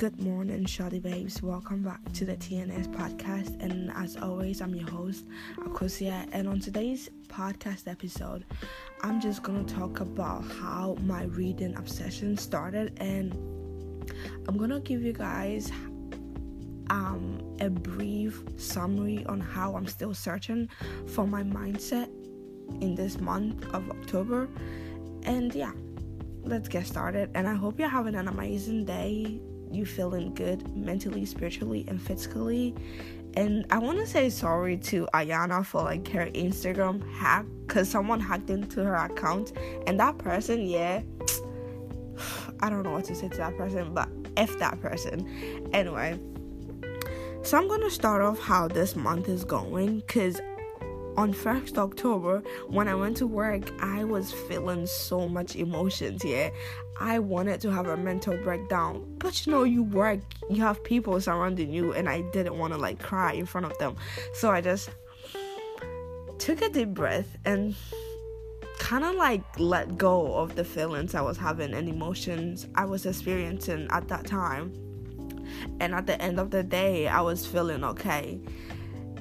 Good morning, Shoddy Babes. Welcome back to the TNS podcast. And as always, I'm your host, Akosia. And on today's podcast episode, I'm just gonna talk about how my reading obsession started. And I'm gonna give you guys um, a brief summary on how I'm still searching for my mindset in this month of October. And yeah, let's get started. And I hope you're having an amazing day you feeling good mentally, spiritually, and physically. And I want to say sorry to Ayana for like her Instagram hack because someone hacked into her account, and that person, yeah, I don't know what to say to that person, but f that person. Anyway, so I'm gonna start off how this month is going because on 1st October, when I went to work, I was feeling so much emotions, yeah. I wanted to have a mental breakdown. But you know, you work, you have people surrounding you, and I didn't want to like cry in front of them. So I just took a deep breath and kind of like let go of the feelings I was having and emotions I was experiencing at that time. And at the end of the day, I was feeling okay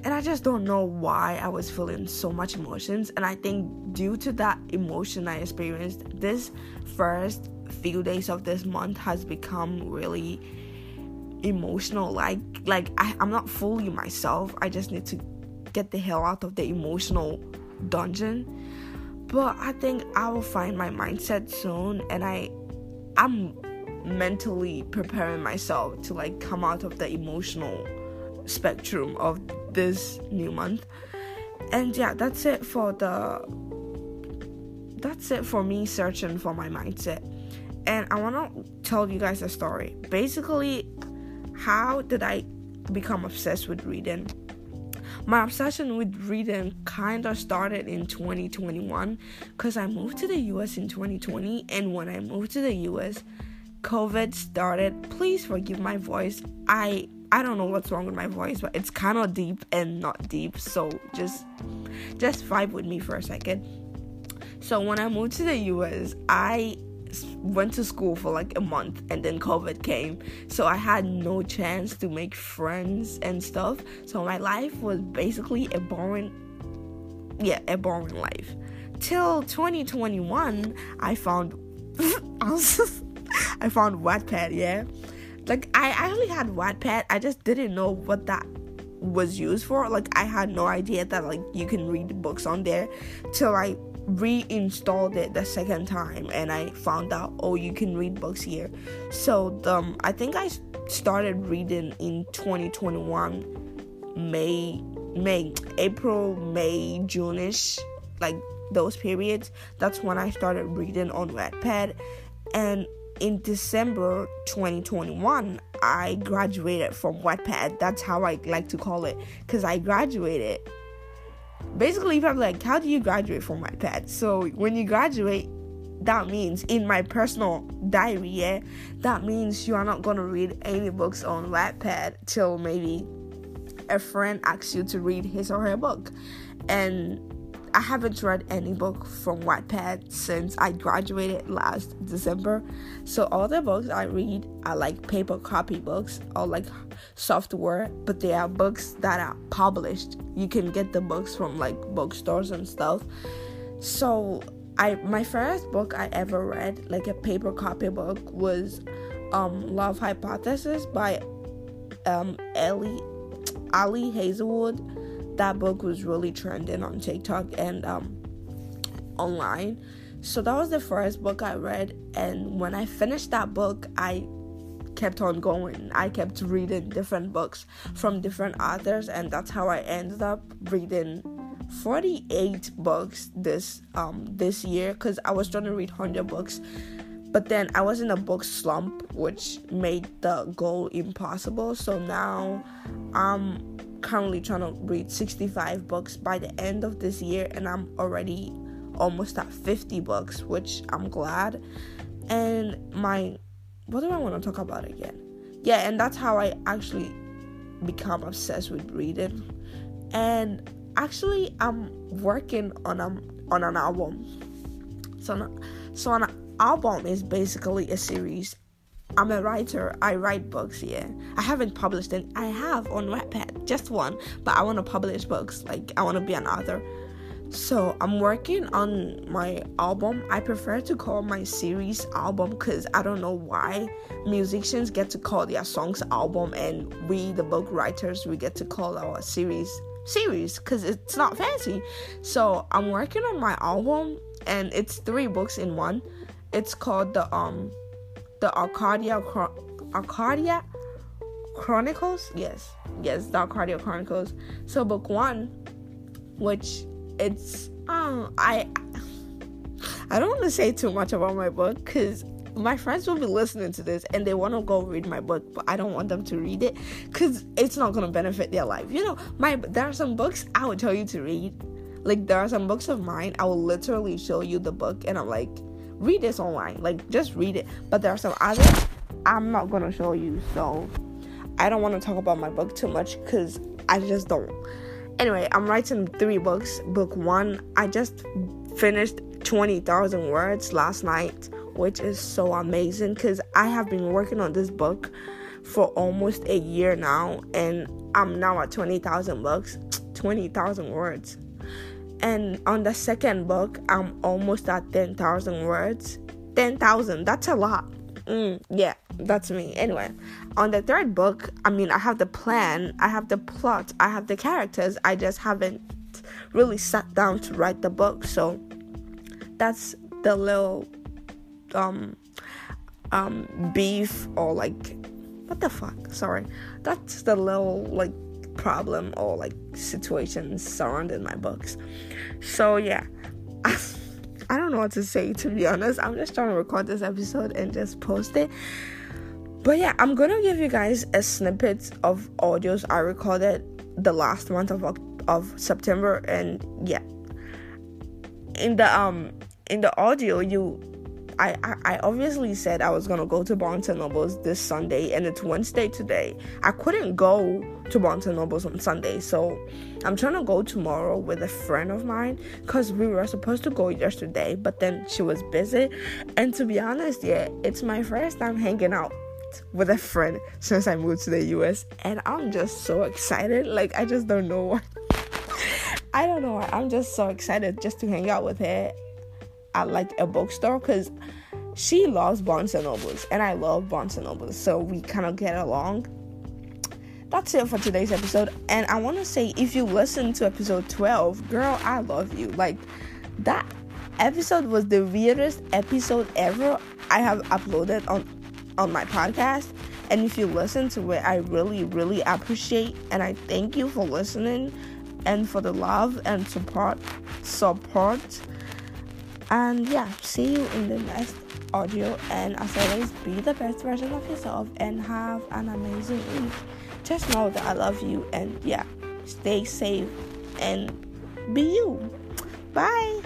and I just don't know why I was feeling so much emotions. And I think due to that emotion I experienced, this first few days of this month has become really emotional. Like, like I, I'm not fully myself. I just need to get the hell out of the emotional dungeon. But I think I will find my mindset soon, and I, I'm mentally preparing myself to like come out of the emotional spectrum of this new month. And yeah, that's it for the that's it for me searching for my mindset. And I want to tell you guys a story. Basically, how did I become obsessed with reading? My obsession with reading kind of started in 2021 because I moved to the US in 2020. And when I moved to the US, COVID started. Please forgive my voice. I I don't know what's wrong with my voice, but it's kind of deep and not deep. So just just vibe with me for a second. So when I moved to the US, I went to school for like a month and then COVID came. So I had no chance to make friends and stuff. So my life was basically a boring yeah, a boring life. Till 2021, I found I found Wattpad, yeah. Like I actually had Wattpad. I just didn't know what that was used for. Like I had no idea that like you can read books on there till I reinstalled it the second time and I found out oh you can read books here. So um I think I started reading in 2021 May May April May Juneish like those periods. That's when I started reading on Wattpad and in December 2021, I graduated from Wattpad. That's how I like to call it, because I graduated. Basically, people like, how do you graduate from Wattpad? So when you graduate, that means in my personal diary, yeah, that means you are not gonna read any books on Wattpad till maybe a friend asks you to read his or her book, and I haven't read any book from Wattpad since I graduated last December. So all the books I read are like paper copy books or like software, but they are books that are published. You can get the books from like bookstores and stuff. So I my first book I ever read, like a paper copy book, was um, Love Hypothesis by um, Ellie Ali Hazelwood that book was really trending on TikTok and um, online. So that was the first book I read, and when I finished that book, I kept on going. I kept reading different books from different authors, and that's how I ended up reading 48 books this um this year because I was trying to read 100 books. But then I was in a book slump, which made the goal impossible. So now I'm currently trying to read 65 books by the end of this year, and I'm already almost at 50 books, which I'm glad. And my, what do I want to talk about again? Yeah, and that's how I actually become obsessed with reading. And actually, I'm working on a on an album. So, so an album is basically a series I'm a writer. I write books, yeah. I haven't published it. I have on Wattpad, just one, but I want to publish books. Like I want to be an author. So I'm working on my album. I prefer to call my series album because I don't know why musicians get to call their songs album and we the book writers we get to call our series series because it's not fancy. So I'm working on my album and it's three books in one. It's called the um the Arcadia Arcadia Chronicles. Yes, yes, the Arcadia Chronicles. So book one, which it's um I I don't want to say too much about my book because my friends will be listening to this and they want to go read my book, but I don't want them to read it because it's not gonna benefit their life. You know, my there are some books I would tell you to read. Like there are some books of mine I will literally show you the book and I'm like, read this online. Like just read it. But there are some others I'm not gonna show you. So I don't want to talk about my book too much because I just don't. Anyway, I'm writing three books. Book one, I just finished 20,000 words last night, which is so amazing because I have been working on this book for almost a year now, and I'm now at 20,000 books, 20,000 words. And on the second book, I'm almost at 10,000 words. 10,000, that's a lot. Mm, yeah, that's me. Anyway, on the third book, I mean, I have the plan, I have the plot, I have the characters. I just haven't really sat down to write the book. So that's the little um um beef or like what the fuck? Sorry. That's the little like problem or like situations surrounding my books. So yeah. I don't know what to say to be honest. I'm just trying to record this episode and just post it. But yeah, I'm gonna give you guys a snippet of audios I recorded the last month of of September, and yeah, in the um in the audio you I, I, obviously said I was gonna go to Barnes and Nobles this Sunday, and it's Wednesday today. I couldn't go to Barnes and Nobles on Sunday, so I'm trying to go tomorrow with a friend of mine because we were supposed to go yesterday, but then she was busy. And to be honest, yeah, it's my first time hanging out with a friend since I moved to the US, and I'm just so excited. Like I just don't know why. I don't know why. I'm just so excited just to hang out with her at like a bookstore because she loves Barnes and Nobles and I love Barnes and Nobles, so we kind of get along. That's it for today's episode, and I want to say if you listen to episode 12, girl, I love you. Like that episode was the weirdest episode ever I have uploaded on on my podcast. And if you listen to it, I really, really appreciate and I thank you for listening and for the love and support support and yeah, see you in the next audio. And as always, be the best version of yourself and have an amazing week. Just know that I love you and yeah, stay safe and be you. Bye.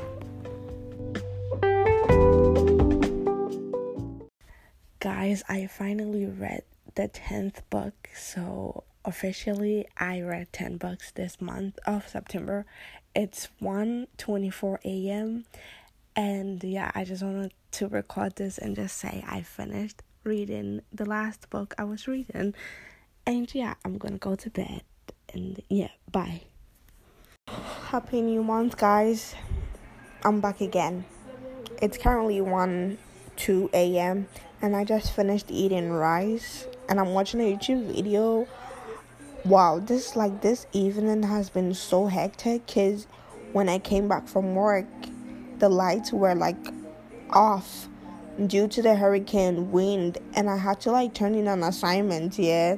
Guys, I finally read the 10th book. So officially I read 10 books this month of September. It's 1:24 a.m. And yeah, I just wanted to record this and just say I finished reading the last book I was reading. And yeah, I'm gonna go to bed. And yeah, bye. Happy new month, guys. I'm back again. It's currently 1 2 a.m. and I just finished eating rice and I'm watching a YouTube video. Wow, this like this evening has been so hectic because when I came back from work, the lights were like off due to the hurricane wind and I had to like turn in an assignment, yeah.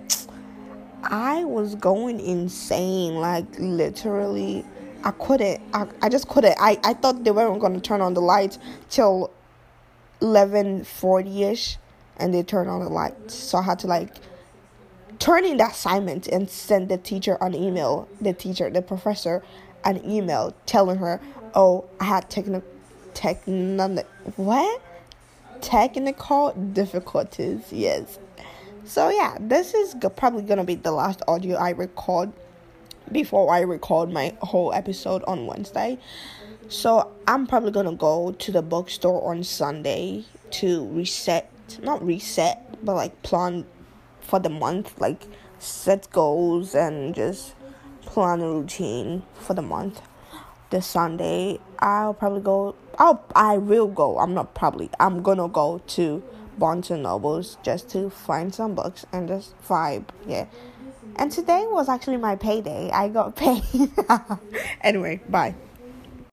I was going insane, like literally I couldn't I, I just couldn't. I, I thought they weren't gonna turn on the lights till eleven forty ish and they turned on the lights. So I had to like turn in the assignment and send the teacher an email, the teacher, the professor, an email telling her, oh, I had technical technical what? Technical difficulties yes. So yeah this is probably gonna be the last audio i record before i record my whole episode on wednesday. So i'm probably gonna go to the bookstore on sunday to reset not reset but like plan for the month, like set goals and just plan a routine for the month. This Sunday, I'll probably go. I'll I will go. I'm not probably. I'm gonna go to Barnes and Nobles just to find some books and just vibe. Yeah. And today was actually my payday. I got paid. anyway, bye.